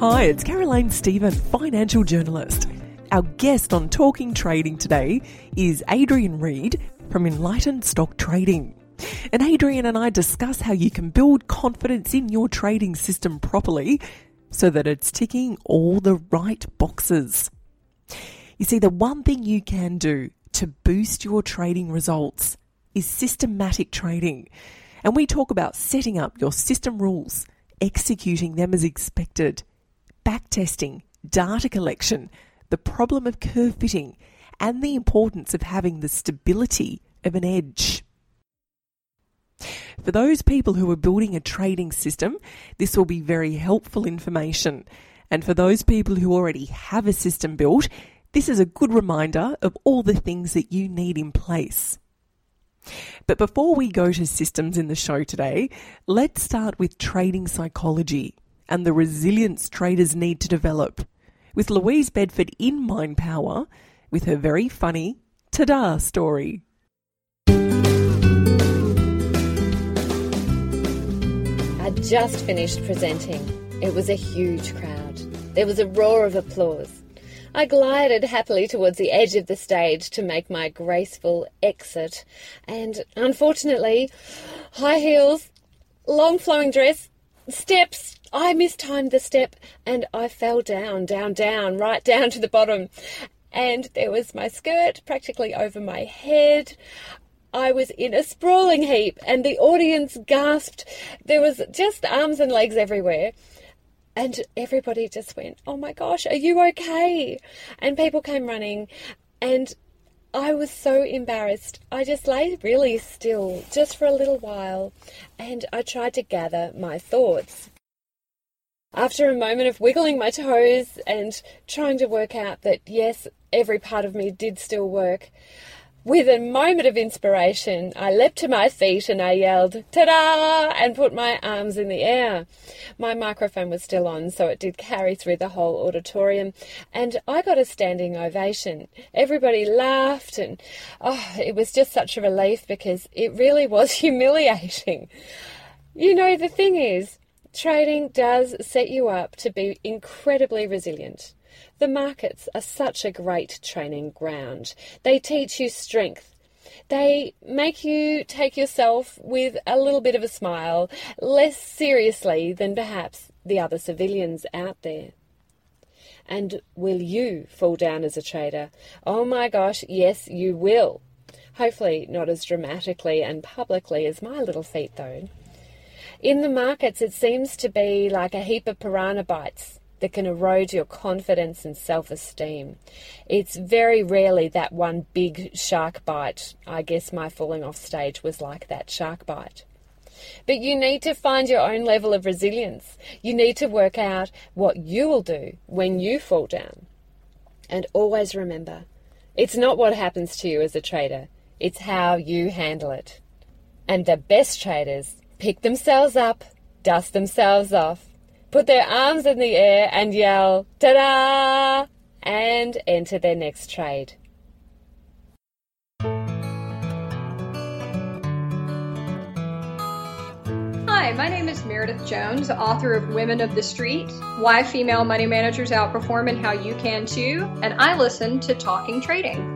Hi, it's Caroline Stephen, financial journalist. Our guest on Talking Trading today is Adrian Reid from Enlightened Stock Trading. And Adrian and I discuss how you can build confidence in your trading system properly so that it's ticking all the right boxes. You see, the one thing you can do to boost your trading results is systematic trading. And we talk about setting up your system rules, executing them as expected, backtesting, data collection, the problem of curve fitting, and the importance of having the stability of an edge. For those people who are building a trading system, this will be very helpful information. And for those people who already have a system built, this is a good reminder of all the things that you need in place. But before we go to systems in the show today, let's start with trading psychology and the resilience traders need to develop. With Louise Bedford in Mind Power with her very funny ta-da story. I just finished presenting. It was a huge crowd. There was a roar of applause. I glided happily towards the edge of the stage to make my graceful exit, and unfortunately, high heels, long flowing dress, steps, I mistimed the step and I fell down, down, down, right down to the bottom. And there was my skirt practically over my head. I was in a sprawling heap and the audience gasped. There was just arms and legs everywhere. And everybody just went, Oh my gosh, are you okay? And people came running and I was so embarrassed. I just lay really still just for a little while and I tried to gather my thoughts. After a moment of wiggling my toes and trying to work out that, yes, every part of me did still work, with a moment of inspiration, I leapt to my feet and I yelled, ta da! and put my arms in the air. My microphone was still on, so it did carry through the whole auditorium, and I got a standing ovation. Everybody laughed, and oh, it was just such a relief because it really was humiliating. You know, the thing is, Trading does set you up to be incredibly resilient. The markets are such a great training ground. They teach you strength. They make you take yourself with a little bit of a smile, less seriously than perhaps the other civilians out there. And will you fall down as a trader? Oh my gosh, yes, you will. Hopefully, not as dramatically and publicly as my little feat, though. In the markets, it seems to be like a heap of piranha bites that can erode your confidence and self esteem. It's very rarely that one big shark bite. I guess my falling off stage was like that shark bite. But you need to find your own level of resilience. You need to work out what you will do when you fall down. And always remember, it's not what happens to you as a trader, it's how you handle it. And the best traders pick themselves up, dust themselves off, put their arms in the air and yell, ta da! and enter their next trade. Hi, my name is Meredith Jones, author of Women of the Street Why Female Money Managers Outperform and How You Can Too, and I listen to Talking Trading.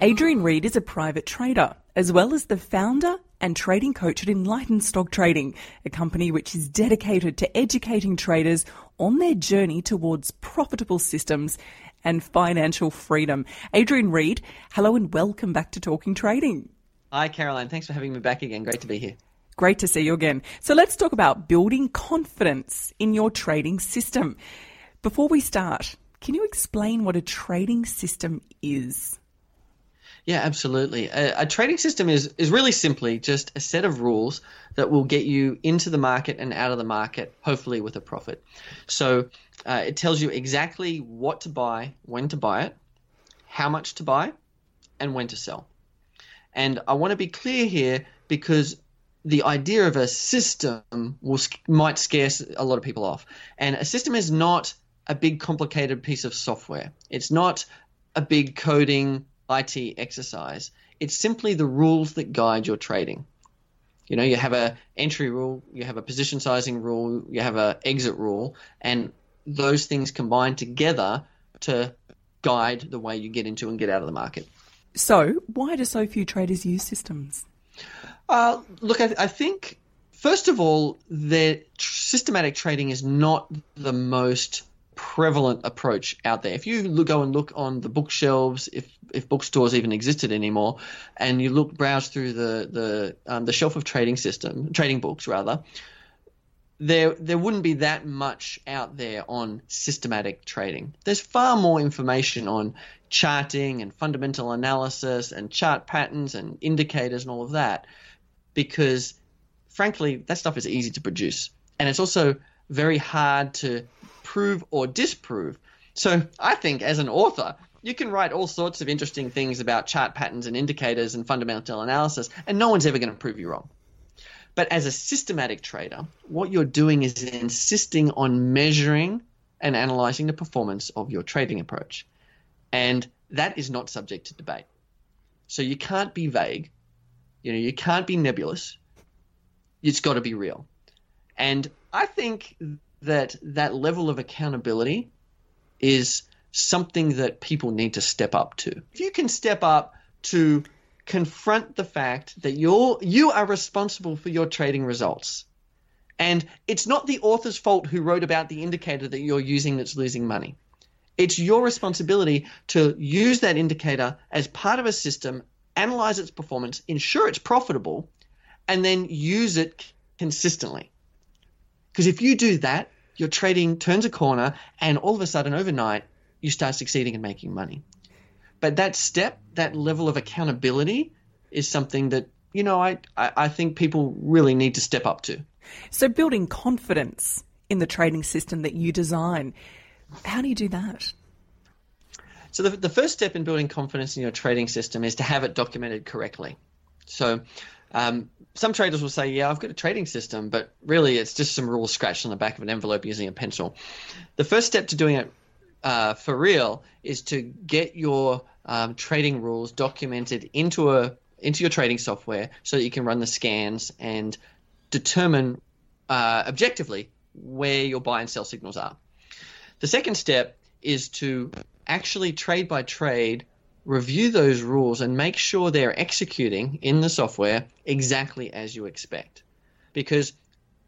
Adrian Reid is a private trader as well as the founder and trading coach at Enlightened Stock Trading, a company which is dedicated to educating traders on their journey towards profitable systems and financial freedom. Adrian Reid, hello and welcome back to Talking Trading. Hi, Caroline. Thanks for having me back again. Great to be here. Great to see you again. So let's talk about building confidence in your trading system. Before we start, can you explain what a trading system is? Yeah, absolutely. A, a, trading system is, is really simply just a set of rules that will get you into the market and out of the market, hopefully with a profit. So uh, it tells you exactly what to buy, when to buy it, how much to buy, and when to sell. And I want to be clear here because the idea of a system will, might scare a lot of people off. And a system is not a big complicated piece of software. It's not a big coding IT exercise. It's simply the rules that guide your trading. You know, you have a entry rule, you have a position sizing rule, you have a exit rule, and those things combine together to guide the way you get into and get out of the market. So, why do so few traders use systems? Uh, look, I, I, think first of all, the systematic trading is not the most prevalent approach out there. If you look, go and look on the bookshelves, if if bookstores even existed anymore, and you look browse through the the um, the shelf of trading system, trading books rather, there there wouldn't be that much out there on systematic trading. There's far more information on charting and fundamental analysis and chart patterns and indicators and all of that because frankly that stuff is easy to produce and it's also very hard to prove or disprove. So I think as an author, you can write all sorts of interesting things about chart patterns and indicators and fundamental analysis, and no one's ever going to prove you wrong. But as a systematic trader, what you're doing is insisting on measuring and analyzing the performance of your trading approach. And that is not subject to debate. So you can't be vague. You know, you can't be nebulous. It's got to be real. And I think that that level of accountability is something that people need to step up to. If you can step up to confront the fact that you're you are responsible for your trading results. And it's not the author's fault who wrote about the indicator that you're using that's losing money. It's your responsibility to use that indicator as part of a system, analyze its performance, ensure it's profitable, and then use it consistently. Because if you do that, your trading turns a corner, and all of a sudden, overnight, you start succeeding and making money. But that step, that level of accountability, is something that you know I, I think people really need to step up to. So building confidence in the trading system that you design, how do you do that? So the, the first step in building confidence in your trading system is to have it documented correctly. So um, some traders will say, "Yeah, I've got a trading system," but really it's just some rules scratched on the back of an envelope using a pencil. The first step to doing it uh, for real is to get your um, trading rules documented into a into your trading software so that you can run the scans and determine uh, objectively where your buy and sell signals are. The second step is to actually trade by trade review those rules and make sure they're executing in the software exactly as you expect. Because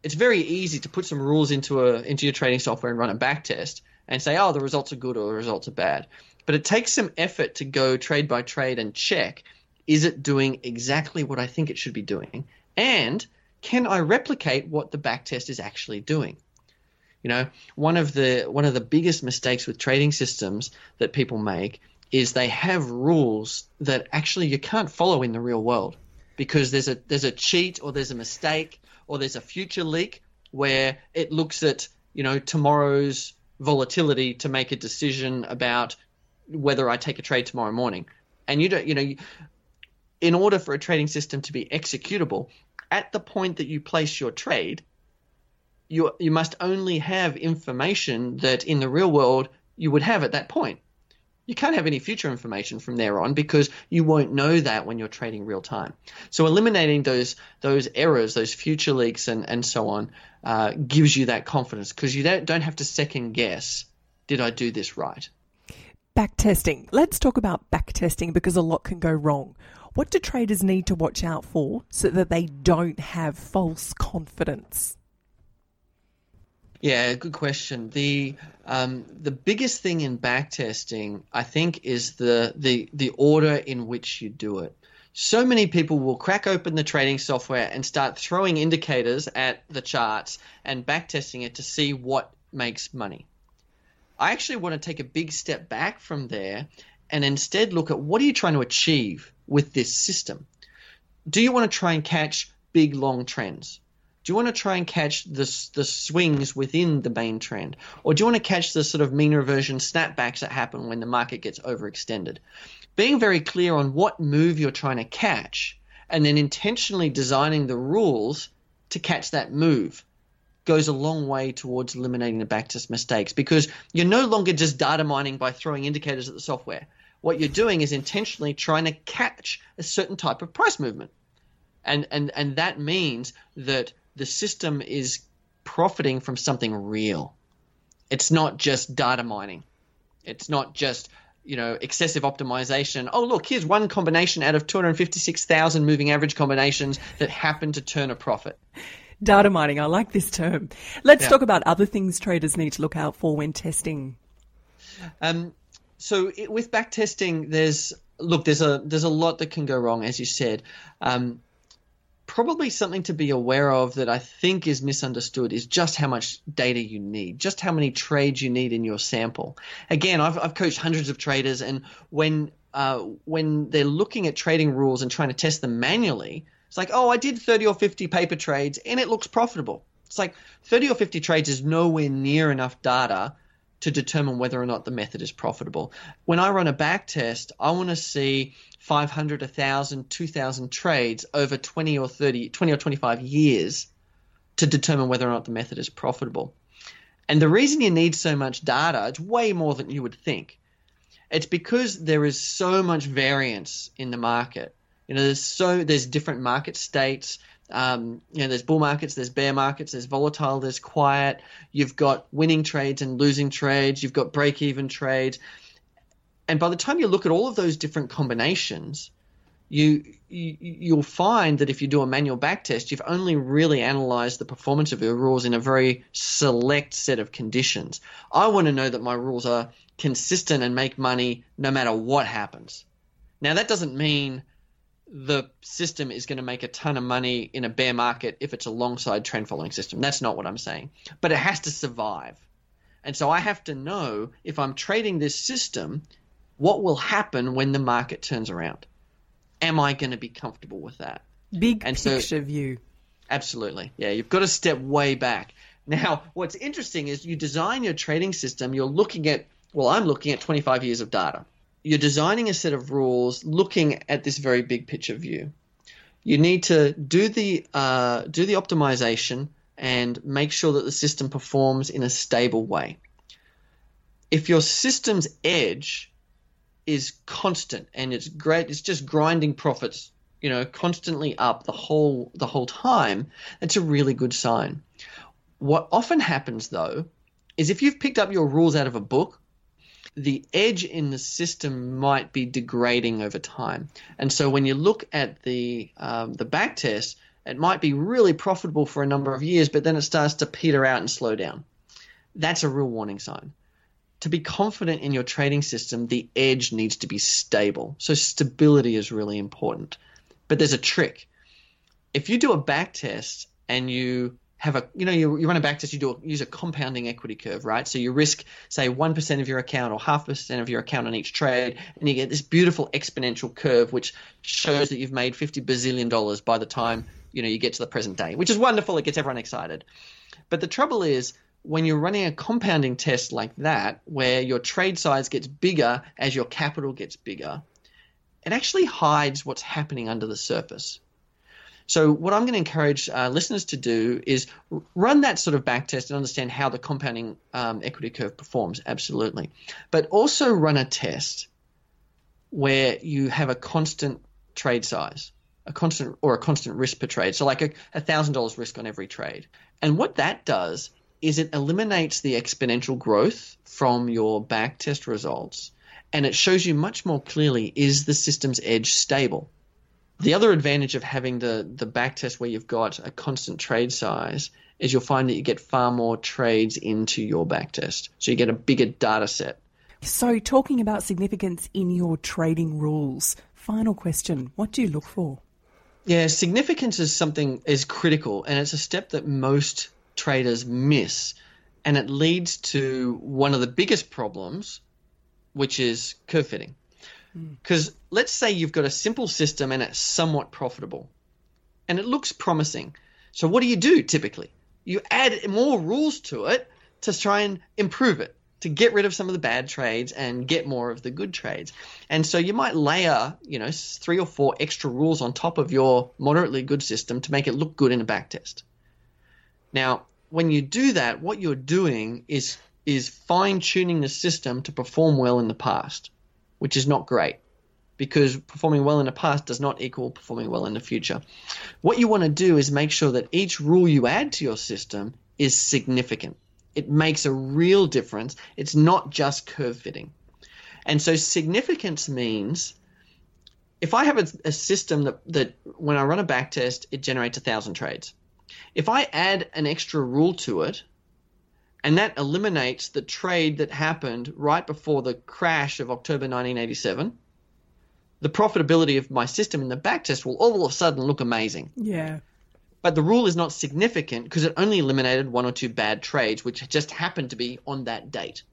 it's very easy to put some rules into a into your trading software and run a back test and say, oh, the results are good or the results are bad. But it takes some effort to go trade by trade and check is it doing exactly what I think it should be doing? And can I replicate what the back test is actually doing? You know, one of the one of the biggest mistakes with trading systems that people make is they have rules that actually you can't follow in the real world because there's a there's a cheat or there's a mistake or there's a future leak where it looks at you know tomorrow's volatility to make a decision about whether I take a trade tomorrow morning. And you don't, you know, in order for a trading system to be executable, at the point that you place your trade, you you must only have information that in the real world you would have at that point. You can't have any future information from there on because you won't know that when you're trading real time. So eliminating those those errors, those future leaks, and and so on, uh, gives you that confidence because you don't don't have to second guess. Did I do this right? Backtesting. Let's talk about backtesting because a lot can go wrong. What do traders need to watch out for so that they don't have false confidence? Yeah, good question. The um, the biggest thing in backtesting, I think, is the, the the order in which you do it. So many people will crack open the trading software and start throwing indicators at the charts and backtesting it to see what makes money. I actually want to take a big step back from there and instead look at what are you trying to achieve with this system? Do you want to try and catch big long trends? Do you want to try and catch the, the swings within the main trend? Or do you want to catch the sort of mean reversion snapbacks that happen when the market gets overextended? Being very clear on what move you're trying to catch and then intentionally designing the rules to catch that move goes a long way towards eliminating the backtest mistakes because you're no longer just data mining by throwing indicators at the software. what you're doing is intentionally trying to catch a certain type of price movement. And, and, and that means that the system is profiting from something real. It's not just data mining. It's not just you know excessive optimization. Oh look, here's one combination out of 256,000 moving average combinations that happen to turn a profit. Data mining, I like this term. Let's yeah. talk about other things traders need to look out for when testing. Um, so it, with back testing, there's look, there's a there's a lot that can go wrong, as you said. Um, probably something to be aware of that I think is misunderstood is just how much data you need, just how many trades you need in your sample. Again, I've, I've coached hundreds of traders, and when uh, when they're looking at trading rules and trying to test them manually, it's like, oh, I did 30 or 50 paper trades and it looks profitable. It's like 30 or 50 trades is nowhere near enough data to determine whether or not the method is profitable. When I run a back test, I want to see 500, 1,000, 2,000 trades over 20 or 30, 20 or 25 years to determine whether or not the method is profitable. And the reason you need so much data, it's way more than you would think. It's because there is so much variance in the market. You know, there's so there's different market states, um, you know, there's bull markets, there's bear markets, there's volatile, there's quiet. You've got winning trades and losing trades. You've got break even trades. And by the time you look at all of those different combinations, you, you you'll find that if you do a manual back test, you've only really analyzed the performance of your rules in a very select set of conditions. I want to know that my rules are consistent and make money no matter what happens. Now that doesn't mean the system is going to make a ton of money in a bear market if it's alongside trend following system. That's not what I'm saying. But it has to survive. And so I have to know if I'm trading this system, what will happen when the market turns around? Am I going to be comfortable with that? Big and picture so, view. Absolutely. Yeah, you've got to step way back. Now, what's interesting is you design your trading system, you're looking at, well, I'm looking at 25 years of data you're designing a set of rules looking at this very big picture view. You need to do the uh, do the optimization and make sure that the system performs in a stable way. If your system's edge is constant and it's great, it's just grinding profits, you know, constantly up the whole the whole time, that's a really good sign. What often happens though is if you've picked up your rules out of a book the edge in the system might be degrading over time. And so when you look at the um, the back test, it might be really profitable for a number of years, but then it starts to peter out and slow down. That's a real warning sign. To be confident in your trading system, the edge needs to be stable. So stability is really important. But there's a trick. If you do a back test and you have a you know you, you run a backtest you do a, use a compounding equity curve right? So you risk say 1% of your account or half percent of your account on each trade and you get this beautiful exponential curve which shows that you've made 50 bazillion dollars by the time you know you get to the present day which is wonderful. It gets everyone excited. But the trouble is when you're running a compounding test like that where your trade size gets bigger as your capital gets bigger it actually hides what's happening under the surface so what I'm going to encourage uh, listeners to do is run that sort of back test and understand how the compounding um, equity curve performs. Absolutely, but also run a test where you have a constant trade size, a constant or a constant risk per trade. So like a thousand dollars risk on every trade. And what that does is it eliminates the exponential growth from your back test results and it shows you much more clearly is the system's edge stable the other advantage of having the, the back test where you've got a constant trade size is you'll find that you get far more trades into your back test. So you get a bigger data set. So, talking about significance in your trading rules, final question what do you look for? Yeah, significance is something is critical, and it's a step that most traders miss, and it leads to one of the biggest problems, which is curve fitting. Because let's say you've got a simple system and it's somewhat profitable and it looks promising. So, what do you do typically? You add more rules to it to try and improve it, to get rid of some of the bad trades and get more of the good trades. And so you might layer, you know, three or four extra rules on top of your moderately good system to make it look good in a backtest. Now, when you do that, what you're doing is is fine tuning the system to perform well in the past. Which is not great because performing well in the past does not equal performing well in the future. What you want to do is make sure that each rule you add to your system is significant. It makes a real difference. It's not just curve fitting. And so significance means if I have a, a system that, that when I run a back test, it generates a thousand trades. If I add an extra rule to it, and that eliminates the trade that happened right before the crash of October 1987, the profitability of my system in the backtest will all of a sudden look amazing. Yeah. But the rule is not significant because it only eliminated one or two bad trades, which just happened to be on that date.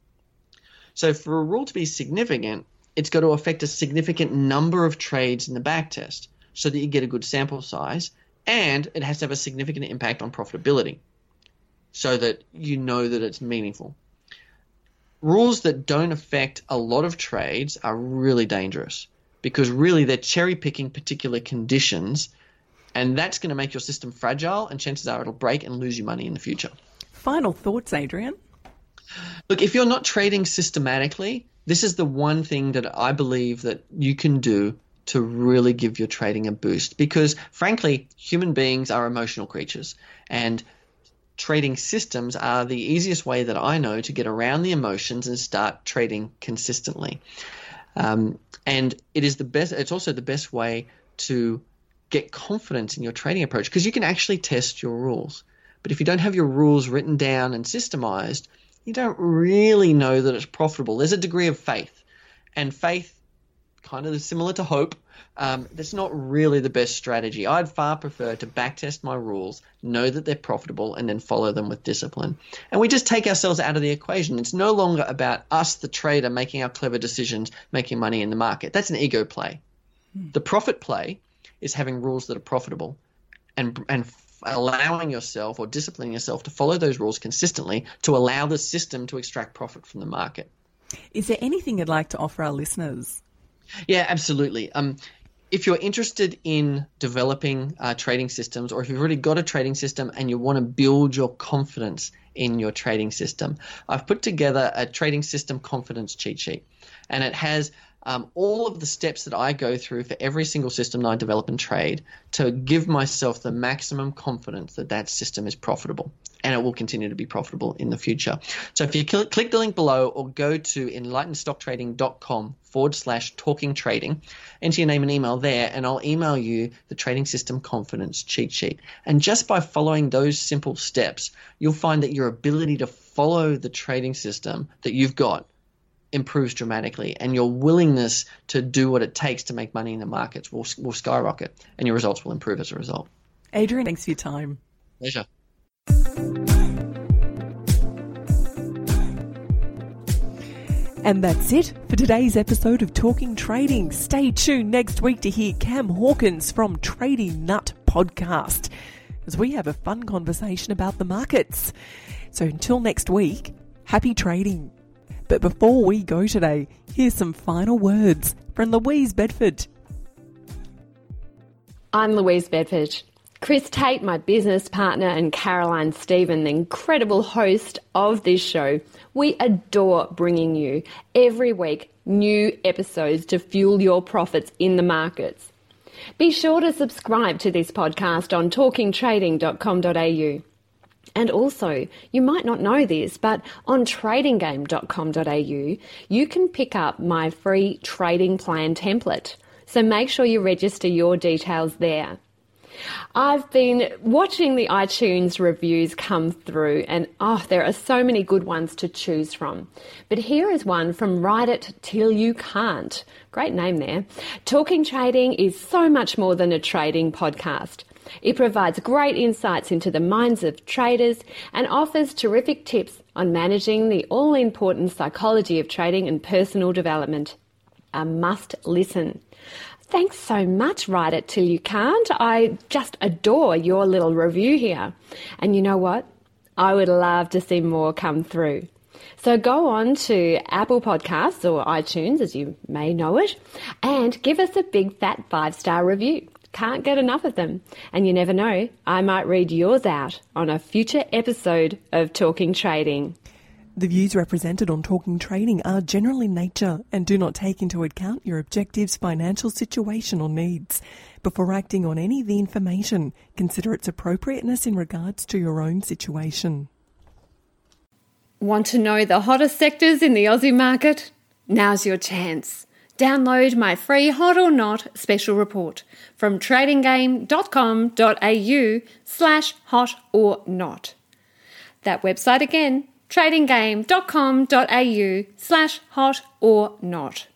So for a rule to be significant, it's got to affect a significant number of trades in the backtest so that you get a good sample size, and it has to have a significant impact on profitability so that you know that it's meaningful. Rules that don't affect a lot of trades are really dangerous because really they're cherry picking particular conditions, and that's going to make your system fragile, and chances are it'll break and lose you money in the future. Final thoughts, Adrian? Look, if you're not trading systematically, this is the one thing that I believe that you can do to really give your trading a boost because frankly human beings are emotional creatures and trading systems are the easiest way that I know to get around the emotions and start trading consistently. Um, and it is the best. It's also the best way to get confidence in your trading approach because you can actually test your rules. But if you don't have your rules written down and systemized, you don't really know that it's profitable. There's a degree of faith, and faith kind of similar to hope. Um, that's not really the best strategy. I'd far prefer to backtest my rules, know that they're profitable, and then follow them with discipline. And we just take ourselves out of the equation. It's no longer about us, the trader, making our clever decisions, making money in the market. That's an ego play. Hmm. The profit play is having rules that are profitable and and allowing yourself or disciplining yourself to follow those rules consistently to allow the system to extract profit from the market. Is there anything you'd like to offer our listeners? Yeah, absolutely. Um, if you're interested in developing uh, trading systems, or if you've already got a trading system and you want to build your confidence in your trading system, I've put together a trading system confidence cheat sheet. And it has um, all of the steps that I go through for every single system that I develop and trade to give myself the maximum confidence that that system is profitable and it will continue to be profitable in the future. So if you click, click the link below or go to enlightenedstocktrading.com forward slash talking trading, enter your name and email there, and I'll email you the trading system confidence cheat sheet. And just by following those simple steps, you'll find that your ability to follow the trading system that you've got improves dramatically and your willingness to do what it takes to make money in the markets will, will skyrocket and your results will improve as a result. Adrian, thanks for your time. Pleasure. And that's it for today's episode of Talking Trading. Stay tuned next week to hear Cam Hawkins from Trading Nut Podcast as we have a fun conversation about the markets. So until next week, happy trading. But before we go today, here's some final words from Louise Bedford. I'm Louise Bedford. Chris Tate, my business partner, and Caroline Stephen, the incredible host of this show, we adore bringing you every week new episodes to fuel your profits in the markets. Be sure to subscribe to this podcast on talkingtrading.com.au. And also, you might not know this, but on tradinggame.com.au, you can pick up my free trading plan template. So make sure you register your details there. I've been watching the iTunes reviews come through, and oh, there are so many good ones to choose from. But here is one from Write It Till You Can't. Great name there. Talking Trading is so much more than a trading podcast. It provides great insights into the minds of traders and offers terrific tips on managing the all important psychology of trading and personal development. A must listen. Thanks so much, Write It Till You Can't. I just adore your little review here. And you know what? I would love to see more come through. So go on to Apple Podcasts or iTunes, as you may know it, and give us a big fat five star review. Can't get enough of them. And you never know, I might read yours out on a future episode of Talking Trading. The views represented on Talking Trading are general in nature and do not take into account your objectives, financial situation, or needs. Before acting on any of the information, consider its appropriateness in regards to your own situation. Want to know the hottest sectors in the Aussie market? Now's your chance. Download my free Hot or Not special report from tradinggame.com.au slash hot or not. That website again, tradinggame.com.au slash hot or not.